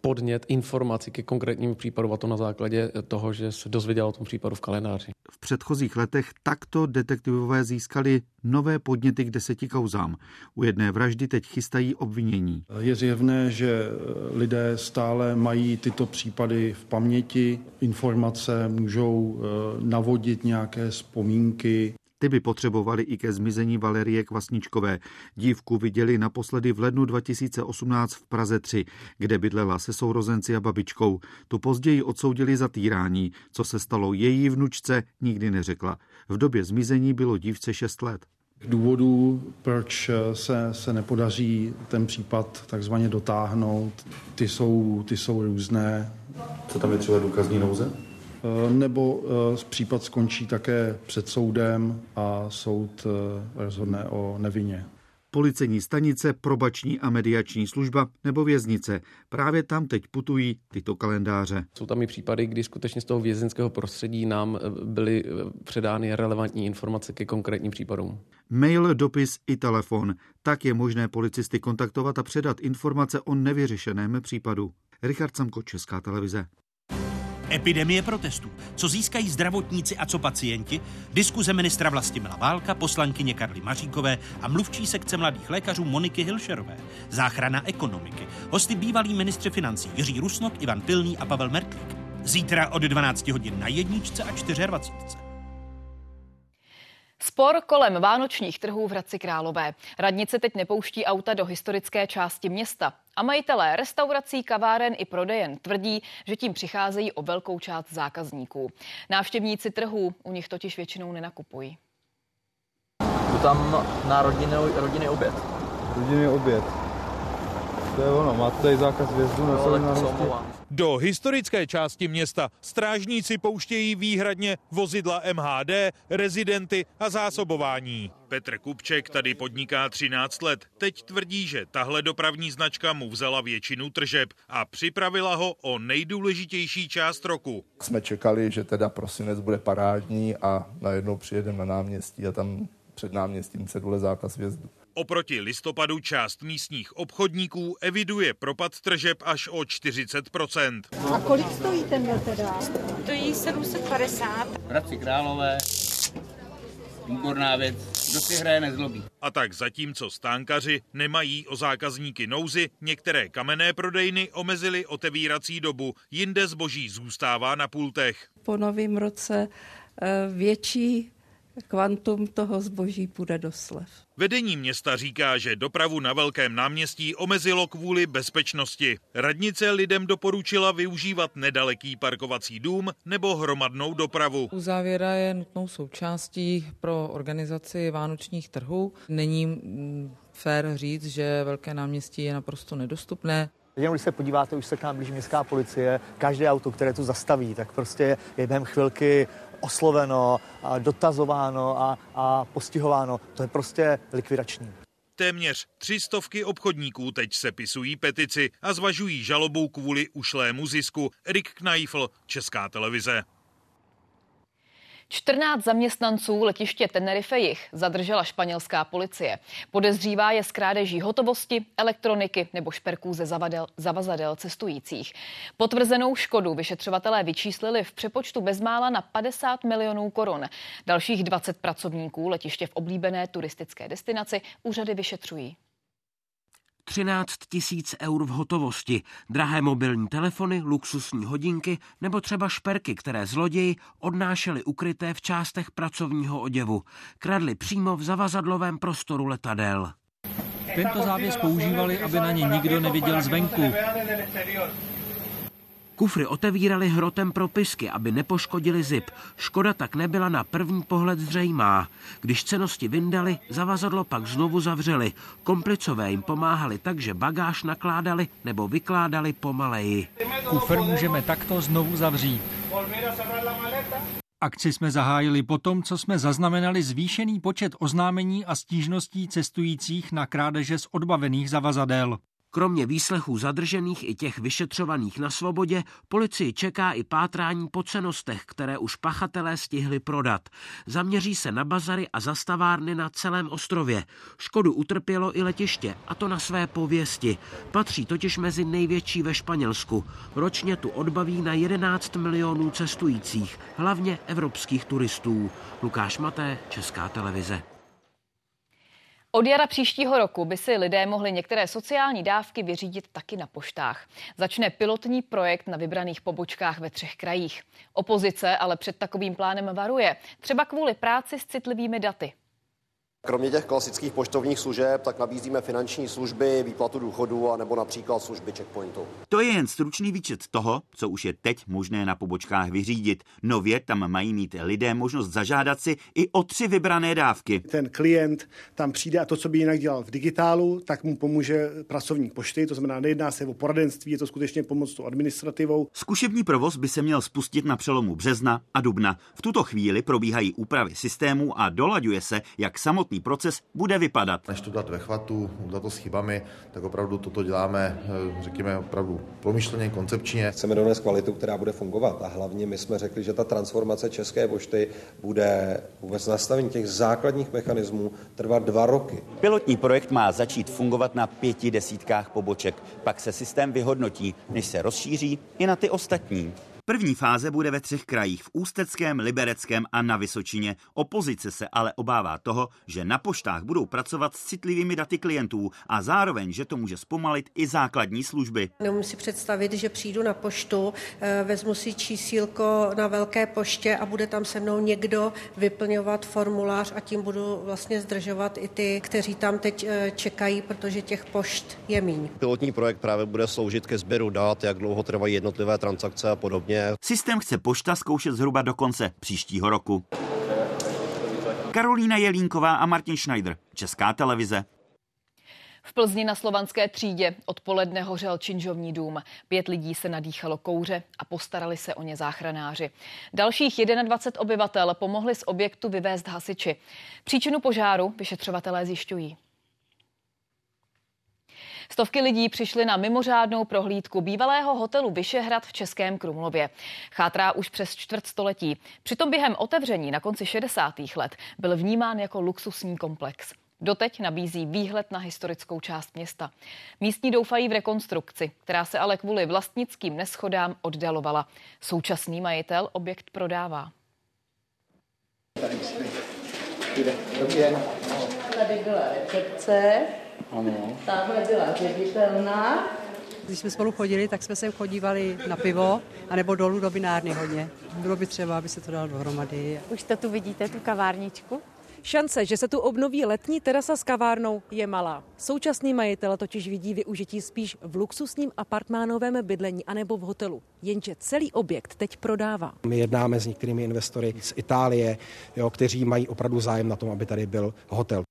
podnět informaci ke konkrétnímu případu a to na základě toho, že se dozvěděla o tom případu v kalendáři. V předchozích letech takto detektivové získali nové podněty k deseti kauzám. U jedné vraždy teď chystají obvinění. Je zjevné, že lidé stále mají tyto případy v paměti, informace můžou eh, navodit nějaké vzpomínky. Ty by potřebovali i ke zmizení Valerie Kvasničkové. Dívku viděli naposledy v lednu 2018 v Praze 3, kde bydlela se sourozenci a babičkou. Tu později odsoudili za týrání. Co se stalo její vnučce, nikdy neřekla. V době zmizení bylo dívce 6 let. Důvodů, proč se, se nepodaří ten případ takzvaně dotáhnout, ty jsou, ty jsou různé. Co tam je třeba důkazní nouze? Eh, nebo eh, případ skončí také před soudem a soud eh, rozhodne o nevině. Policejní stanice, probační a mediační služba nebo věznice. Právě tam teď putují tyto kalendáře. Jsou tam i případy, kdy skutečně z toho vězenského prostředí nám eh, byly eh, předány relevantní informace ke konkrétním případům. Mail, dopis i telefon. Tak je možné policisty kontaktovat a předat informace o nevyřešeném případu. Richard Samko, Česká televize. Epidemie protestů. Co získají zdravotníci a co pacienti? Diskuze ministra Vlastimila Válka, poslankyně Karly Maříkové a mluvčí sekce mladých lékařů Moniky Hilšerové. Záchrana ekonomiky. Hosty bývalí ministři financí Jiří Rusnok, Ivan Pilný a Pavel Mertlík. Zítra od 12 hodin na jedničce a 24. Spor kolem vánočních trhů v Hradci Králové. Radnice teď nepouští auta do historické části města. A majitelé restaurací, kaváren i prodejen tvrdí, že tím přicházejí o velkou část zákazníků. Návštěvníci trhů u nich totiž většinou nenakupují. Tu tam na rodiny, rodiny oběd. Rodiny oběd. To je ono, máte tady zákaz vjezdu na celém náměstí. Do historické části města strážníci pouštějí výhradně vozidla MHD, rezidenty a zásobování. Petr Kupček tady podniká 13 let. Teď tvrdí, že tahle dopravní značka mu vzala většinu tržeb a připravila ho o nejdůležitější část roku. Jsme čekali, že teda prosinec bude parádní a najednou přijedeme na náměstí a tam před náměstím cedule zákaz vjezdu. Oproti listopadu část místních obchodníků eviduje propad tržeb až o 40% A kolik stojí ten teda? Stojí 750. Hradci Králové, výborná věc, kdo si hraje nezlobí. A tak zatímco stánkaři nemají o zákazníky nouzy, některé kamenné prodejny omezily otevírací dobu, jinde zboží zůstává na pultech. Po novém roce eh, větší kvantum toho zboží půjde do slev. Vedení města říká, že dopravu na Velkém náměstí omezilo kvůli bezpečnosti. Radnice lidem doporučila využívat nedaleký parkovací dům nebo hromadnou dopravu. Uzávěra je nutnou součástí pro organizaci vánočních trhů. Není mm, fér říct, že Velké náměstí je naprosto nedostupné. Jenom když se podíváte, už se k nám blíží městská policie, každé auto, které tu zastaví, tak prostě je během chvilky osloveno, a dotazováno a, a postihováno. To je prostě likvidační. Téměř tři stovky obchodníků teď sepisují petici a zvažují žalobu kvůli ušlému zisku. Erik Kneifl, Česká televize. 14 zaměstnanců letiště Tenerife jich zadržela španělská policie. Podezřívá je z krádeží hotovosti, elektroniky nebo šperků ze zavadel, zavazadel cestujících. Potvrzenou škodu vyšetřovatelé vyčíslili v přepočtu bezmála na 50 milionů korun. Dalších 20 pracovníků letiště v oblíbené turistické destinaci úřady vyšetřují. 13 tisíc eur v hotovosti, drahé mobilní telefony, luxusní hodinky nebo třeba šperky, které zloději odnášeli ukryté v částech pracovního oděvu. Kradli přímo v zavazadlovém prostoru letadel. Tento závěs používali, aby na ně nikdo neviděl zvenku. Kufry otevírali hrotem propisky, aby nepoškodili zip. Škoda tak nebyla na první pohled zřejmá. Když cenosti vyndali, zavazadlo pak znovu zavřeli. Komplicové jim pomáhali tak, že bagáž nakládali nebo vykládali pomaleji. Kufr můžeme takto znovu zavřít. Akci jsme zahájili po tom, co jsme zaznamenali zvýšený počet oznámení a stížností cestujících na krádeže z odbavených zavazadel. Kromě výslechů zadržených i těch vyšetřovaných na svobodě, policii čeká i pátrání po cenostech, které už pachatelé stihli prodat. Zaměří se na bazary a zastavárny na celém ostrově. Škodu utrpělo i letiště, a to na své pověsti. Patří totiž mezi největší ve Španělsku. Ročně tu odbaví na 11 milionů cestujících, hlavně evropských turistů. Lukáš Maté, Česká televize. Od jara příštího roku by si lidé mohli některé sociální dávky vyřídit taky na poštách. Začne pilotní projekt na vybraných pobočkách ve třech krajích. Opozice ale před takovým plánem varuje, třeba kvůli práci s citlivými daty. Kromě těch klasických poštovních služeb, tak nabízíme finanční služby, výplatu důchodu a nebo například služby checkpointu. To je jen stručný výčet toho, co už je teď možné na pobočkách vyřídit. Nově tam mají mít lidé možnost zažádat si i o tři vybrané dávky. Ten klient tam přijde a to, co by jinak dělal v digitálu, tak mu pomůže pracovník pošty, to znamená, nejedná se o poradenství, je to skutečně pomoc s administrativou. Zkušební provoz by se měl spustit na přelomu března a dubna. V tuto chvíli probíhají úpravy systému a dolaďuje se, jak samotný samotný proces bude vypadat. Než to dát ve chvatu, dát to s chybami, tak opravdu toto děláme, řekněme, opravdu promyšleně, koncepčně. Chceme donést kvalitu, která bude fungovat a hlavně my jsme řekli, že ta transformace České pošty bude vůbec nastavení těch základních mechanismů trvat dva roky. Pilotní projekt má začít fungovat na pěti desítkách poboček. Pak se systém vyhodnotí, než se rozšíří i na ty ostatní. První fáze bude ve třech krajích, v Ústeckém, Libereckém a na Vysočině. Opozice se ale obává toho, že na poštách budou pracovat s citlivými daty klientů a zároveň, že to může zpomalit i základní služby. Neumím si představit, že přijdu na poštu, eh, vezmu si čísílko na velké poště a bude tam se mnou někdo vyplňovat formulář a tím budu vlastně zdržovat i ty, kteří tam teď eh, čekají, protože těch pošt je míň. Pilotní projekt právě bude sloužit ke sběru dat, jak dlouho trvají jednotlivé transakce a podobně. Systém chce pošta zkoušet zhruba do konce příštího roku. Karolína Jelínková a Martin Schneider, Česká televize. V Plzni na slovanské třídě odpoledne hořel činžovní dům. Pět lidí se nadýchalo kouře a postarali se o ně záchranáři. Dalších 21 obyvatel pomohli z objektu vyvést hasiči. Příčinu požáru vyšetřovatelé zjišťují. Stovky lidí přišly na mimořádnou prohlídku bývalého hotelu Vyšehrad v Českém Krumlově. Chátrá už přes čtvrt století. Přitom během otevření na konci 60. let byl vnímán jako luxusní komplex. Doteď nabízí výhled na historickou část města. Místní doufají v rekonstrukci, která se ale kvůli vlastnickým neschodám oddalovala. Současný majitel objekt prodává. Tady byla recepce, Ano. Tahle byla ředitelná. Když jsme spolu chodili, tak jsme se chodívali na pivo, anebo dolů do binárny hodně. Bylo by třeba, aby se to dalo dohromady. Už to tu vidíte, tu kavárničku? Šance, že se tu obnoví letní terasa s kavárnou, je malá. Současný majitel totiž vidí využití spíš v luxusním apartmánovém bydlení anebo v hotelu. Jenže celý objekt teď prodává. My jednáme s některými investory z Itálie, jo, kteří mají opravdu zájem na tom, aby tady byl hotel.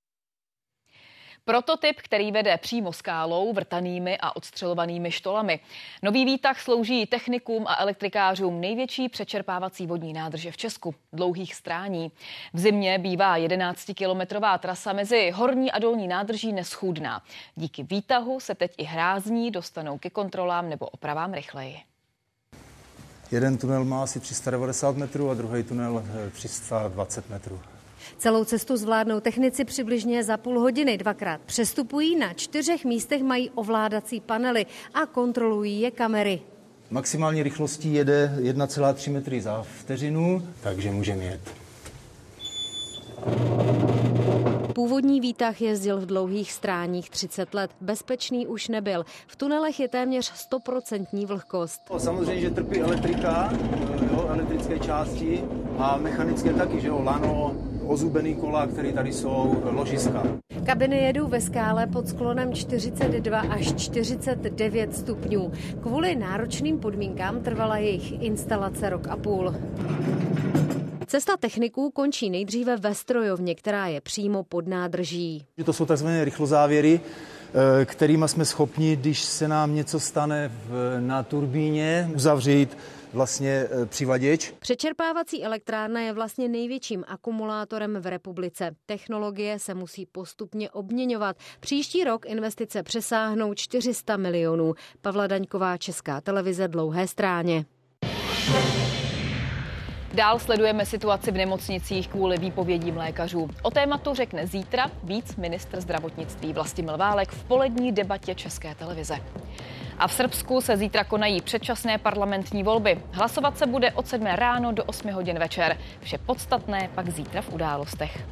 Prototyp, který vede přímo skálou, vrtanými a odstřelovanými štolami. Nový výtah slouží technikům a elektrikářům největší přečerpávací vodní nádrže v Česku, dlouhých strání. V zimě bývá 11-kilometrová trasa mezi horní a dolní nádrží neschůdná. Díky výtahu se teď i hrázní dostanou ke kontrolám nebo opravám rychleji. Jeden tunel má asi 390 metrů a druhý tunel 320 metrů. Celou cestu zvládnou technici přibližně za půl hodiny dvakrát. Přestupují na čtyřech místech, mají ovládací panely a kontrolují je kamery. Maximální rychlostí jede 1,3 metry za vteřinu, takže můžeme jet. Původní výtah jezdil v dlouhých stráních 30 let. Bezpečný už nebyl. V tunelech je téměř 100% vlhkost. Samozřejmě, že trpí elektrika, jo, elektrické části a mechanické taky, že jo, lano, ozubený kola, které tady jsou, ložiska. Kabiny jedou ve skále pod sklonem 42 až 49 stupňů. Kvůli náročným podmínkám trvala jejich instalace rok a půl. Cesta techniků končí nejdříve ve strojovně, která je přímo pod nádrží. To jsou tzv. rychlozávěry, kterými jsme schopni, když se nám něco stane na turbíně, uzavřít vlastně přivaděč. Přečerpávací elektrárna je vlastně největším akumulátorem v republice. Technologie se musí postupně obměňovat. Příští rok investice přesáhnou 400 milionů. Pavla Daňková, Česká televize, Dlouhé stráně. Dál sledujeme situaci v nemocnicích kvůli výpovědím lékařů. O tématu řekne zítra víc ministr zdravotnictví Vlastimil Válek v polední debatě České televize. A v Srbsku se zítra konají předčasné parlamentní volby. Hlasovat se bude od 7 ráno do 8 hodin večer. Vše podstatné pak zítra v událostech.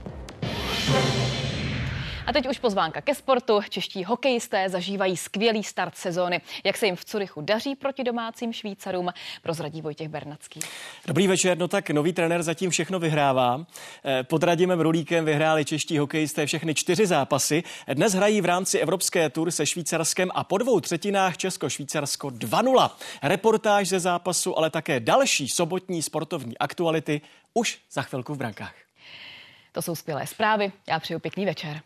A teď už pozvánka ke sportu. Čeští hokejisté zažívají skvělý start sezóny. Jak se jim v Curychu daří proti domácím Švýcarům, prozradí Vojtěch Bernacký. Dobrý večer, no tak nový trenér zatím všechno vyhrává. Pod Radimem Rulíkem vyhráli čeští hokejisté všechny čtyři zápasy. Dnes hrají v rámci Evropské tur se Švýcarskem a po dvou třetinách Česko-Švýcarsko 2-0. Reportáž ze zápasu, ale také další sobotní sportovní aktuality už za chvilku v brankách. To jsou skvělé zprávy. Já přeju pěkný večer.